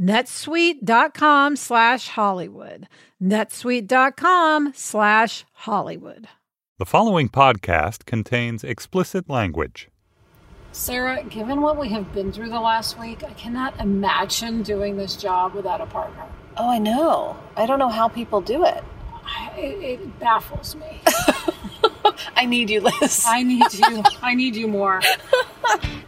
netsuite.com slash Hollywood. netsuite.com slash Hollywood. The following podcast contains explicit language. Sarah, given what we have been through the last week, I cannot imagine doing this job without a partner. Oh, I know. I don't know how people do it. I, it, it baffles me. I need you, Liz. I need you. I need you more.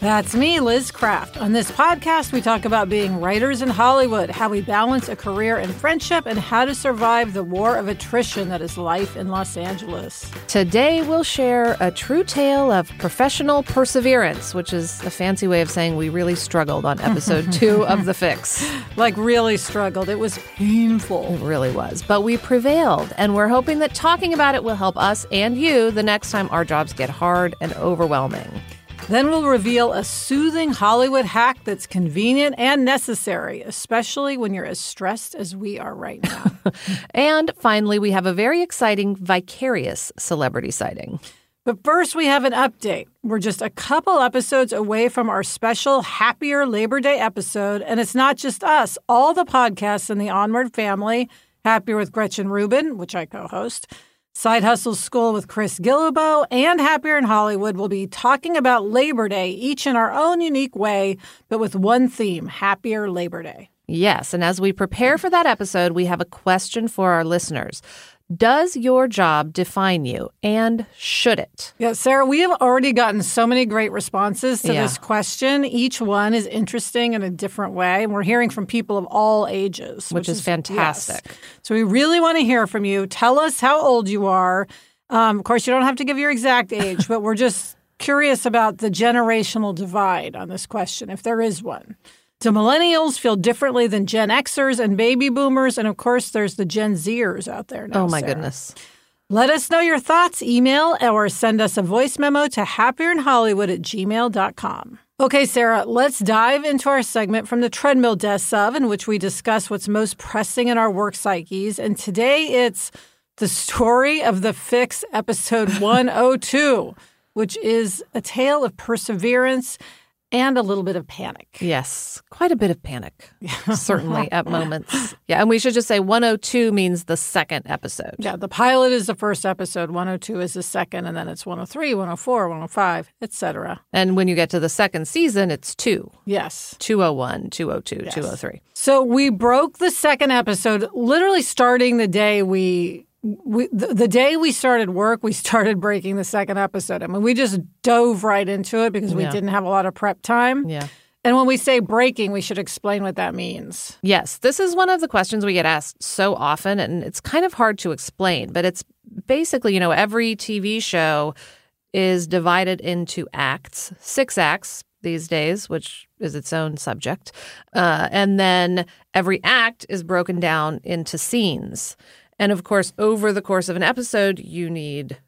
That's me, Liz Craft. On this podcast, we talk about being writers in Hollywood, how we balance a career and friendship, and how to survive the war of attrition that is life in Los Angeles. Today, we'll share a true tale of professional perseverance, which is a fancy way of saying we really struggled on episode two of The Fix. Like, really struggled. It was painful. It really was. But we prevailed, and we're hoping that talking about it will help us and you the next time our jobs get hard and overwhelming. Then we'll reveal a soothing Hollywood hack that's convenient and necessary, especially when you're as stressed as we are right now. and finally, we have a very exciting vicarious celebrity sighting. But first, we have an update. We're just a couple episodes away from our special Happier Labor Day episode, and it's not just us. All the podcasts in the Onward family, Happier with Gretchen Rubin, which I co host, Side Hustle School with Chris Guillebeau and Happier in Hollywood will be talking about Labor Day, each in our own unique way, but with one theme Happier Labor Day. Yes, and as we prepare for that episode, we have a question for our listeners. Does your job define you and should it? Yeah, Sarah, we have already gotten so many great responses to yeah. this question. Each one is interesting in a different way. And we're hearing from people of all ages, which, which is, is, fantastic. Yes. So we really want to hear from you. Tell us how old you are. Um, of course, you don't have to give your exact age, but we're just curious about the generational divide on this question, if there is one. Do millennials feel differently than Gen Xers and baby boomers? And of course, there's the Gen Zers out there now. Oh, my Sarah. goodness. Let us know your thoughts. Email or send us a voice memo to happierin at gmail.com. Okay, Sarah, let's dive into our segment from the treadmill desk of, in which we discuss what's most pressing in our work psyches. And today it's the story of the fix, episode 102, which is a tale of perseverance and a little bit of panic. Yes, quite a bit of panic, certainly at moments. Yeah, and we should just say 102 means the second episode. Yeah, the pilot is the first episode, 102 is the second, and then it's 103, 104, 105, etc. And when you get to the second season, it's two. Yes. 201, 202, yes. 203. So we broke the second episode literally starting the day we we, the, the, day we started work, we started breaking the second episode. I mean, we just dove right into it because we yeah. didn't have a lot of prep time. Yeah. And when we say breaking, we should explain what that means. Yes, this is one of the questions we get asked so often, and it's kind of hard to explain, but it's basically, you know, every TV show is divided into acts, six acts these days, which is its own subject. Uh, and then every act is broken down into scenes. And of course, over the course of an episode, you need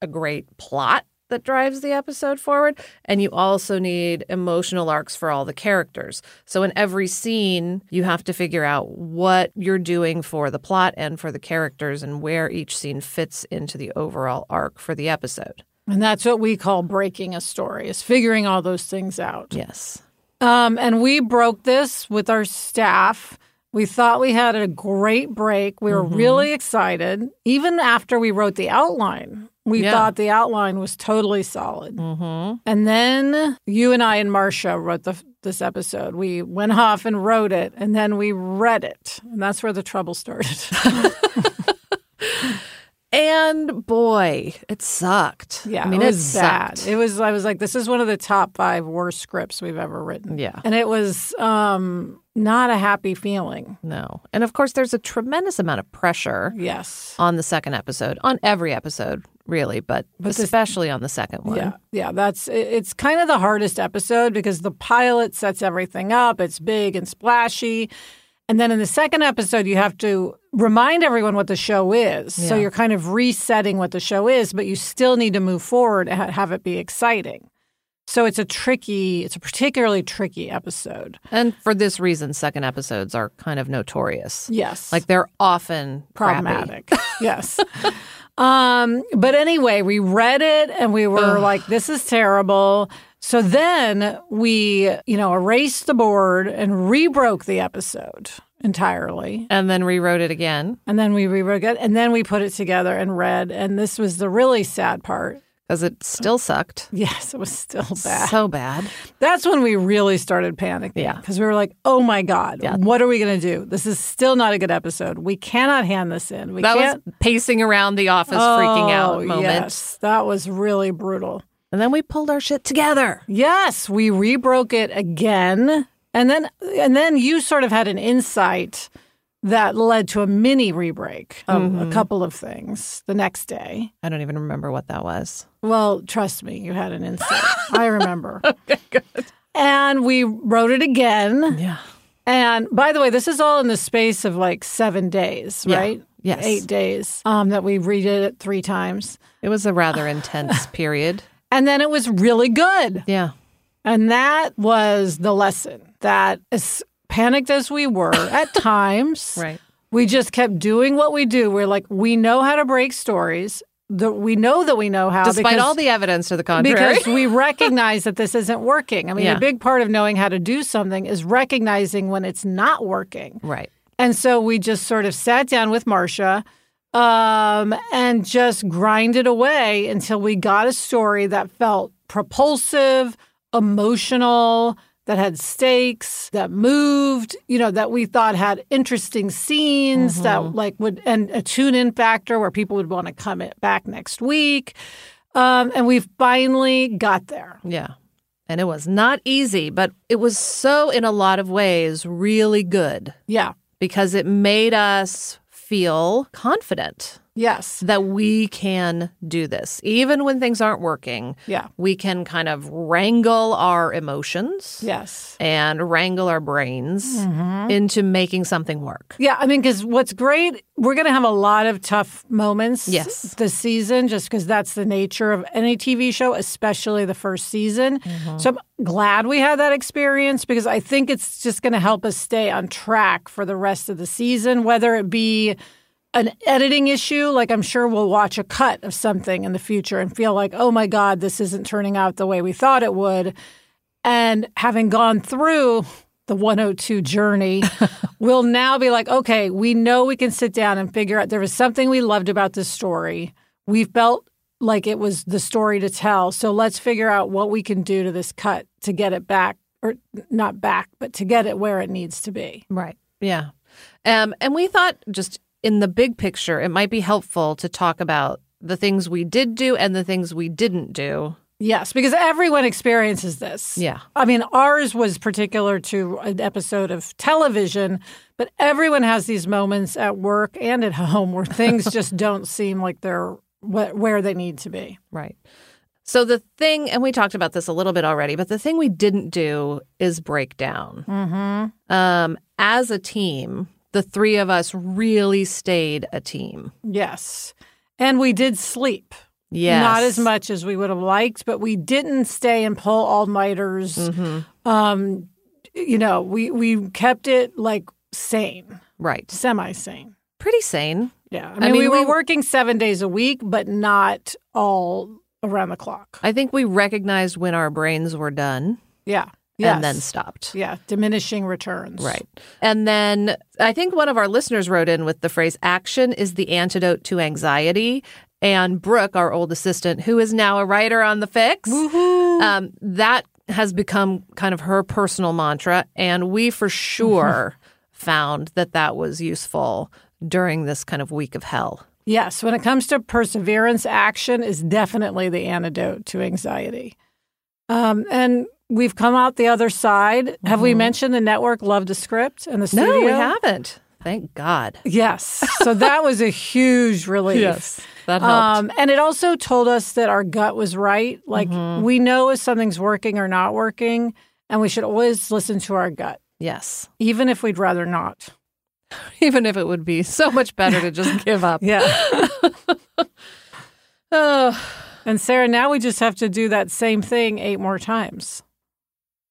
a great plot that drives the episode forward. And you also need emotional arcs for all the characters. So in every scene, you have to figure out what you're doing for the plot and for the characters and where each scene fits into the overall arc for the episode. And that's what we call breaking a story, is figuring all those things out. Yes. Um, and we broke this with our staff. We thought we had a great break. We were really excited. Even after we wrote the outline, we Yeah. thought the outline was totally solid. Mm-hmm. And then you and I and Marcia wrote the, this episode. We went off and wrote it, and then we read it. And that's where the trouble started. And boy, it sucked. yeah, I mean, it it, was bad. sucked. It was. I was like, this is one of the top five worst scripts we've ever written. Yeah. and it was um, not a happy feeling. No. And of course, there's a tremendous amount of pressure Yes. on the second episode, on every episode, really, but, this- especially on the second one. Yeah, yeah, that's it- it's kind of the hardest episode because the pilot sets everything up. It's big and splashy. And then in the second episode, you have to remind everyone what the show is. So you're kind of resetting what the show is, but you still need to move forward and have it be exciting. So it's a tricky, it's a particularly tricky episode. And for this reason, second episodes are kind of notorious. Yes. Like they're often problematic. yes. Um, but anyway, we read it and we were like, this is terrible. So then we, you know, erased the board and rebroke the episode entirely. And then rewrote it again And then we rewrote it and then we put it together and read. And this was the really sad part. because it still sucked. Yes, it was still bad. So bad. That's when we really started panicking. Yeah. Because we were like, oh my God, Yeah. what are we going to do? This is still not a good episode. We cannot hand this in. We That can't. was pacing around the office, freaking out Oh, moment. Yes, that was really brutal. And then we pulled our shit together. Yes, we rebroke it again, and then and then you sort of had an insight that led to a mini rebreak of Mm-hmm. a couple of things the next day. I don't even remember what that was. Well, trust me, you had an insight. I remember. okay, good. And we wrote it again. Yeah. And by the way, this is all in the space of like seven days, Yeah. right? Yes. Eight days um, that we redid it three times. It was a rather intense period. And then it was really good. Yeah. And that was the lesson that as panicked as we were at times, Right. we just kept doing what we do. We're like, we know how to break stories. The, we know that we know how Despite because, all the evidence to the contrary. because we recognize that this isn't working. I mean, Yeah. a big part of knowing how to do something is recognizing when it's not working. right. And so we just sort of sat down with Marcia um, and just grinded away until we got a story that felt propulsive, emotional, that had stakes, that moved, you know, that we thought had interesting scenes Mm-hmm. that like would, and a tune in factor where people would want to come back next week. Um, and we finally got there. Yeah. And it was not easy, but it was so, in a lot of ways, really good Yeah. because it made us feel confident Yes. that we can do this. Even when things aren't working, Yeah. we can kind of wrangle our emotions Yes. and wrangle our brains Mm-hmm. into making something work. Yeah, I mean, because what's great, we're going to have a lot of tough moments Yes. this season, just because that's the nature of any TV show, especially the first season. So I'm glad we had that experience because I think it's just going to help us stay on track for the rest of the season, whether it be an editing issue, like I'm sure we'll watch a cut of something in the future and feel like, oh my God, this isn't turning out the way we thought it would. And having gone through the 102 journey, we'll now be like, okay, we know we can sit down and figure out there was something we loved about this story. We felt like it was the story to tell. So let's figure out what we can do to this cut to get it back, or not back, but to get it where it needs to be. Right. Yeah. Um, and we thought just in the big picture, it might be helpful to talk about the things we did do and the things we didn't do. Yes, because everyone experiences this. Yeah. I mean, ours was particular to an episode of television, but everyone has these moments at work and at home where things just don't seem like they're wh- where they need to be. Right. So the thing, and we talked about this a little bit already, but the thing we didn't do is break down. Mm-hmm. Um, as a team, the three of us really stayed a team. Yes. And we did sleep. Yes. Not as much as we would have liked, but we didn't stay and pull all nighters. Um, you know, we, we kept it like sane, Right. semi sane. Pretty sane. Yeah. I mean, I mean, we were working seven days a week, but not all around the clock. I think we recognized when our brains were done Yeah. And then stopped. Yeah, diminishing returns. Right. And then I think one of our listeners wrote in with the phrase action is the antidote to anxiety. And Brooke, our old assistant, who is now a writer on the fix, um, that has become kind of her personal mantra. And we for sure found that that was useful during this kind of week of hell. Yes, when it comes to perseverance, action is definitely the antidote to anxiety. Um, and we've come out the other side. Have we mentioned the network loved the script and the studio? Mm-hmm. No, we haven't. Thank God. Yes. So that was a huge relief. Yes. That helped. Um, and it also told us that our gut was right. Like Mm-hmm. we know if something's working or not working, and we should always listen to our gut, yes. even if we'd rather not. Even if it would be so much better to just give up. Yeah. Oh, and Sarah, now we just have to do that same thing eight more times.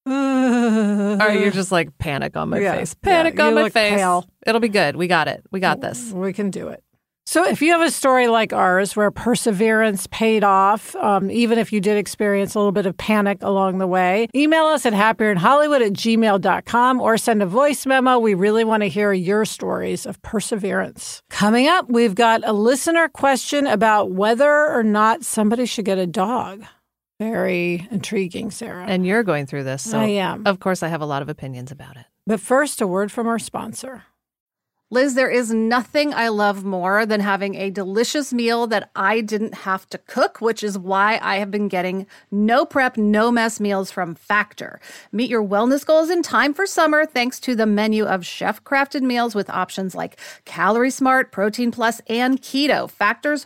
Right, you're just like panic on my Yeah, face. yeah, Panic on my face. pale. It'll be good. We got it. We got this. We can do it. So, if you have a story like ours where perseverance paid off, um, even if you did experience a little bit of panic along the way, email us at happierinhollywood at gmail.com or send a voice memo. We really want to hear your stories of perseverance. Coming up, we've got a listener question about whether or not somebody should get a dog. Very intriguing, Sarah. And you're going through this. So I am. Of course, I have a lot of opinions about it. But first, a word from our sponsor. Liz, there is nothing I love more than having a delicious meal that I didn't have to cook, which is why I have been getting no prep, no mess meals from Factor. Meet your wellness goals in time for summer thanks to the menu of chef crafted meals with options like Calorie Smart, Protein Plus, and Keto. Factor's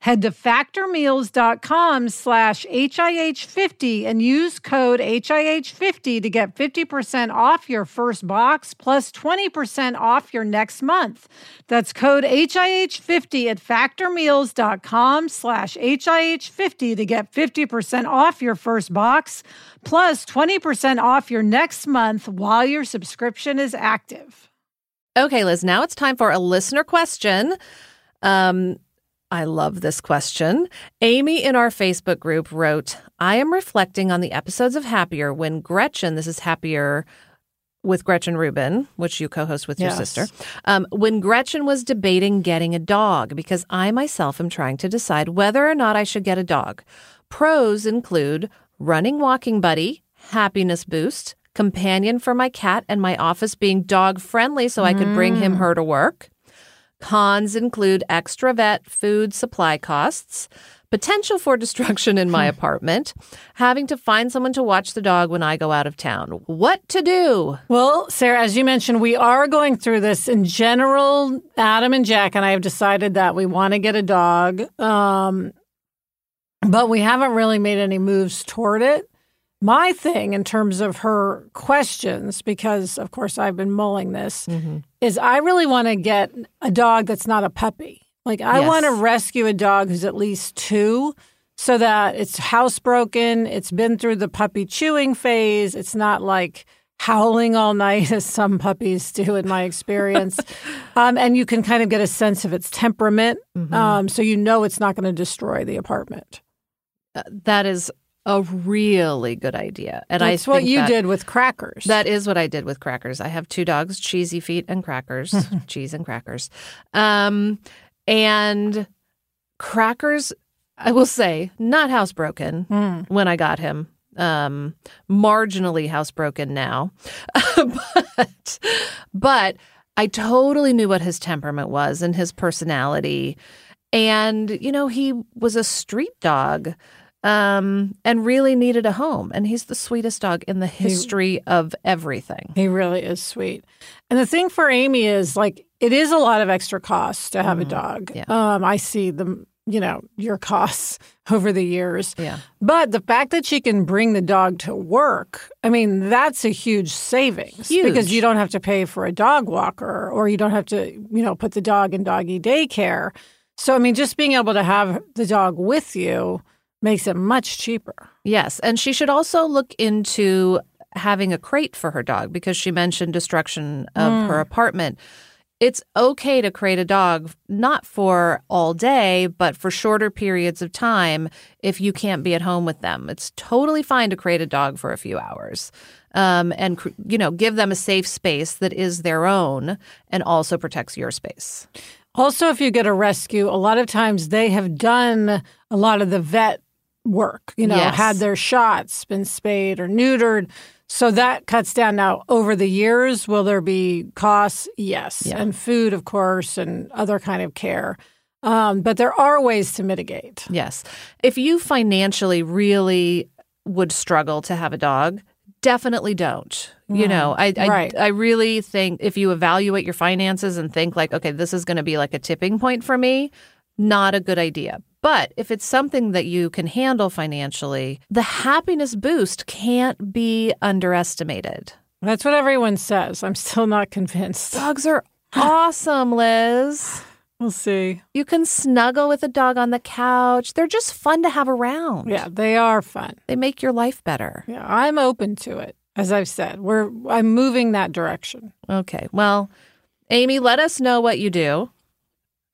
Head to factormeals.com slash HIH50 and use code HIH50 to get 50% off your first box plus 20% off your next month. That's code HIH50 at factormeals.com slash HIH50 to get 50% off your first box plus 20% off your next month while your subscription is active. Okay, Liz, now it's time for a listener question. Um, I love this question. Amy in our Facebook group wrote, I am reflecting on the episodes of Happier when Gretchen, this is Happier with Gretchen Rubin, which you co host with your sister, um, when Gretchen was debating getting a dog because I myself am trying to decide whether or not I should get a dog. Pros include running walking buddy, happiness boost, companion for my cat, and my office being dog friendly so I could bring him her to work. Cons include extra vet food supply costs, potential for destruction in my apartment, having to find someone to watch the dog when I go out of town. What to do? Well, Sarah, as you mentioned, we are going through this in general. Adam and Jack and I have decided that we want to get a dog, um, but we haven't really made any moves toward it. My thing, in terms of her questions, because of course I've been mulling this, is I really want to get a dog that's not a puppy. Like, I Yes. want to rescue a dog who's at least two so that it's housebroken, it's been through the puppy chewing phase, it's not like howling all night as some puppies do in my experience. um, and you can kind of get a sense of its temperament. Um, so you know it's not going to destroy the apartment. Uh, That is a really good idea. And I That's I what you that- did with crackers. That is what I did with crackers. I have two dogs, Cheesy Feet and Crackers, cheese and crackers. Um, and crackers, I will say, not housebroken Mm. when I got him. Um, marginally housebroken now, but but I totally knew what his temperament was and his personality, and you know he was a street dog, um, and really needed a home. And he's the sweetest dog in the history of everything. He really is sweet. And the thing for Amy is like it is a lot of extra costs to have a dog. Mm-hmm. Yeah. Um, I see them, you know, your costs over the years. Yeah. But the fact that she can bring the dog to work, I mean, that's a huge savings because you don't have to pay for a dog walker or you don't have to, you know, put the dog in doggy daycare. So, I mean, just being able to have the dog with you makes it much cheaper. Yes. And she should also look into having a crate for her dog because she mentioned destruction of Mm. her apartment. It's okay to crate a dog, not for all day, but for shorter periods of time if you can't be at home with them. It's totally fine to crate a dog for a few hours um, and, you know, give them a safe space that is their own and also protects your space. Also, if you get a rescue, a lot of times they have done a lot of the vet work, you know, Yes. had their shots, been spayed or neutered. So that cuts down now over the years. Will there be costs? Yes. Yeah. And food, of course, and other kind of care. Um, but there are ways to mitigate. Yes. If you financially really would struggle to have a dog, definitely don't. You know, I I, Right. I really think if you evaluate your finances and think like, okay, this is going to be like a tipping point for me, not a good idea. But if it's something that you can handle financially, the happiness boost can't be underestimated. That's what everyone says. I'm still not convinced. Dogs are awesome, Liz. We'll see. You can snuggle with a dog on the couch. They're just fun to have around. Yeah, they are fun. They make your life better. Yeah, I'm open to it. As I've said, we're I'm moving that direction. Okay. Well, Amy, let us know what you do,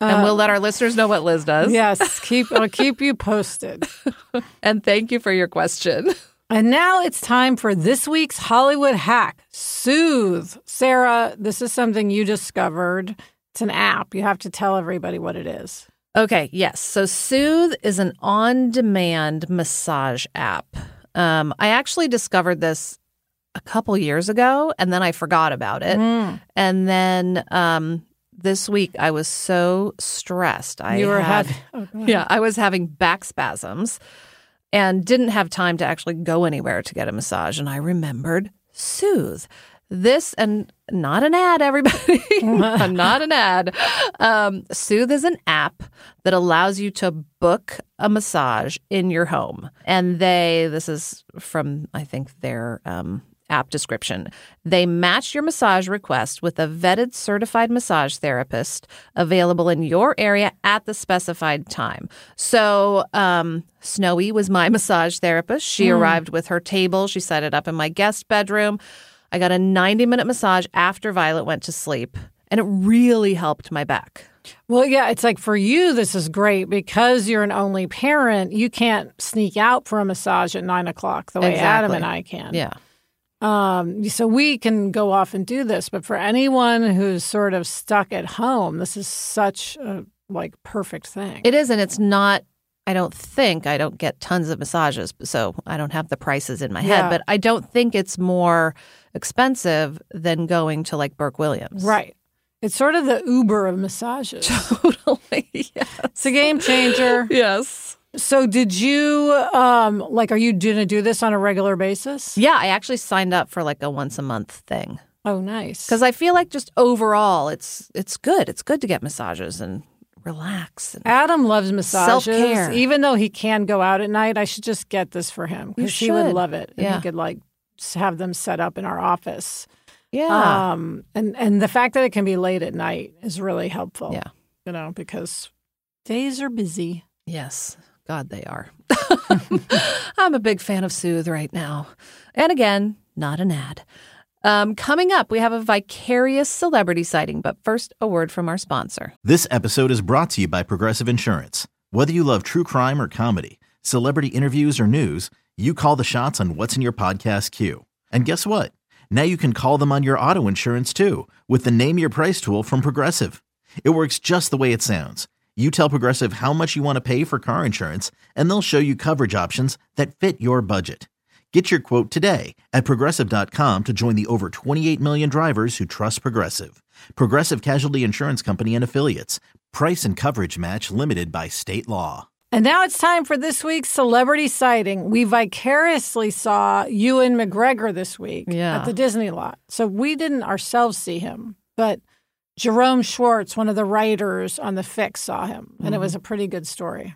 and we'll let our listeners know what Liz does. Uh, Yes, keep I'll keep you posted. And thank you for your question. And now it's time for this week's Hollywood hack, Soothe. Sarah, this is something you discovered. It's an app. You have to tell everybody what it is. Okay. Yes. So Soothe is an on-demand massage app. Um, I actually discovered this a couple years ago, and then I forgot about it. Mm. And then um, this week, I was so stressed. I you were had, having oh. Yeah, I was having back spasms and didn't have time to actually go anywhere to get a massage. And I remembered Soothe. This and not an ad, everybody. not an ad. Um, Soothe is an app that allows you to book a massage in your home. And they, this is from, I think, their um, app description. They match your massage request with a vetted certified massage therapist available in your area at the specified time. So, um, Snowy was my massage therapist. She arrived with her table. She set it up in my guest bedroom. I got a 90 minute massage after Violet went to sleep, and it really helped my back. Well, yeah, it's like for you, this is great because you're an only parent. You can't sneak out for a massage at nine o'clock the way Adam and I can. Yeah. Um, so we can go off and do this, but for anyone who's sort of stuck at home, this is such a like perfect thing. It is, and it's not. I don't think I don't get tons of massages, so I don't have the prices in my Yeah. head. But I don't think it's more expensive than going to like Burke Williams. right. It's sort of the Uber of massages. Totally. Yes. it's a game changer. Yes. So did you um like are you going to do this on a regular basis? Yeah, I actually signed up for like a once a month thing Oh, nice. because I feel like just overall, it's it's good. It's good to get massages and relax. And, Adam loves massages. Self-care. Even though he can go out at night, I should just get this for him because he would love it. And Yeah. he could like have them set up in our office. yeah. Um, and and the fact that it can be late at night is really helpful. Yeah. you know because days are busy. Yes. God, they are. I'm a big fan of Soothe right now. And again, not an ad. Um, coming up, we have a vicarious celebrity sighting, but first, a word from our sponsor. This episode is brought to you by Progressive Insurance. Whether you love true crime or comedy, celebrity interviews or news, you call the shots on what's in your podcast queue. And guess what? Now you can call them on your auto insurance too with the Name Your Price tool from Progressive. It works just the way it sounds. You tell Progressive how much you want to pay for car insurance, and they'll show you coverage options that fit your budget. Get your quote today at progressive.com to join the over 28 million drivers who trust Progressive. Progressive Casualty Insurance Company and Affiliates. Price and coverage match limited by state law. And now it's time for this week's celebrity sighting. We vicariously saw Ewan McGregor this week Yeah. at the Disney lot. So we didn't ourselves see him, but Jerome Schwartz, one of the writers on the Fix, saw him, and it was a pretty good story.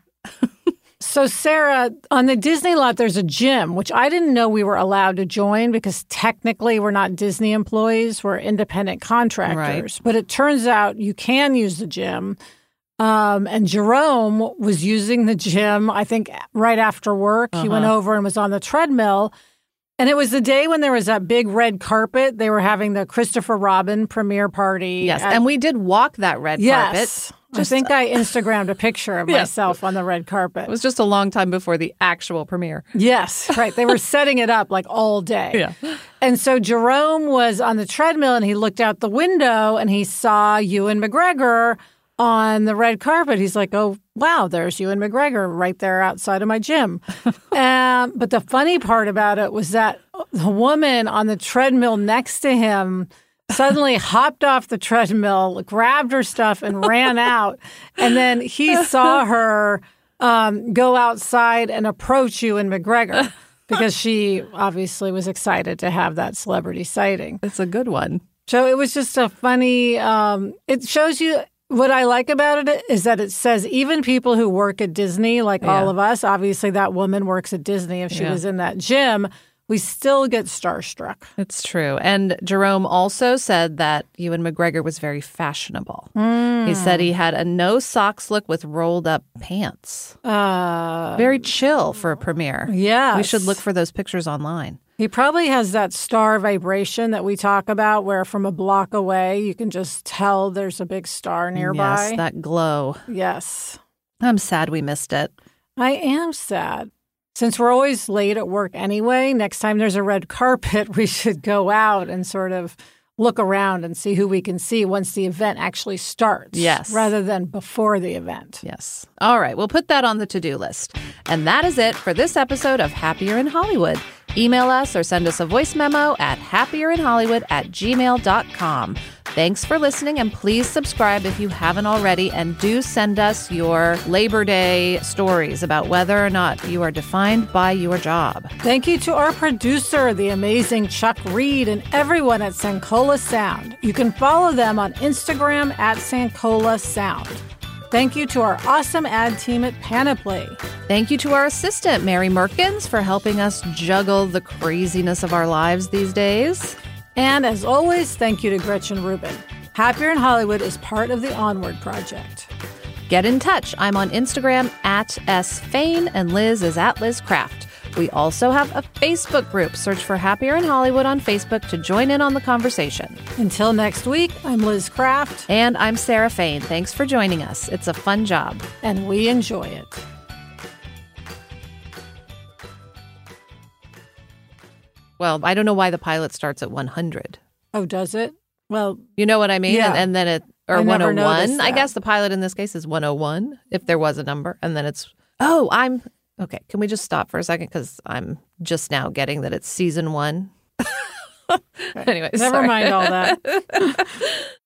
so, Sarah, on the Disney lot, there's a gym, which I didn't know we were allowed to join because technically we're not Disney employees, we're independent contractors. But it turns out you can use the gym. Um, and Jerome was using the gym, I think right after work. He went Uh-huh. over and was on the treadmill. And it was the day when there was that big red carpet. They were having the Christopher Robin premiere party. Yes, at- and we did walk that red yes. carpet. I think I Instagrammed a picture of myself on the red carpet. It was just a long time before the actual premiere. Yes, right. They were setting it up like all day. Yeah. And so Jerome was on the treadmill and he looked out the window and he saw Ewan McGregor on the red carpet. He's like, oh, wow, there's Ewan McGregor right there outside of my gym. um, but the funny part about it was that the woman on the treadmill next to him suddenly hopped off the treadmill, grabbed her stuff, and ran out. And then he saw her um, go outside and approach Ewan McGregor because she obviously was excited to have that celebrity sighting. It's a good one. So it was just a funny. Um, it shows you what I like about it is that it says even people who work at Disney, like all of us, obviously that woman works at Disney. If she Yeah. was in that gym, we still get starstruck. It's true. And Jerome also said that Ewan McGregor was very fashionable. He said he had a no socks look with rolled up pants. Uh, Very chill for a premiere. yeah, We should look for those pictures online. He probably has that star vibration that we talk about, where from a block away you can just tell there's a big star mm, nearby. Yes, that glow. yes. I'm sad we missed it. I am sad. Since we're always late at work anyway, next time there's a red carpet, we should go out and sort of look around and see who we can see once the event actually starts. Yes. Rather than before the event. Yes. All right. We'll put that on the to do list. And that is it for this episode of Happier in Hollywood. Email us or send us a voice memo at happierinhollywood at gmail.com. Thanks for listening and please subscribe if you haven't already. And do send us your Labor Day stories about whether or not you are defined by your job. Thank you to our producer, the amazing Chuck Reed, and everyone at Sankola Sound. You can follow them on Instagram at Sankola Sound. Thank you to our awesome ad team at Panoply. Thank you to our assistant, Mary Merkins, for helping us juggle the craziness of our lives these days. And as always, thank you to Gretchen Rubin. Happier in Hollywood is part of the Onward Project. Get in touch. I'm on Instagram at sfain and Liz is at Liz Craft. We also have a Facebook group. Search for Happier in Hollywood on Facebook to join in on the conversation. Until next week, I'm Liz Craft, And I'm Sarah Fain. Thanks for joining us. It's a fun job. and we enjoy it. Well, I don't know why the pilot starts at 100. Oh, does it? Well, You know what I mean? Yeah. And, and then it, or I 101. I guess the pilot in this case is 101, if there was a number. And then it's, oh, I'm, okay. Can we just stop for a second? Because I'm just now getting that it's season one. Anyways, never sorry. mind all that.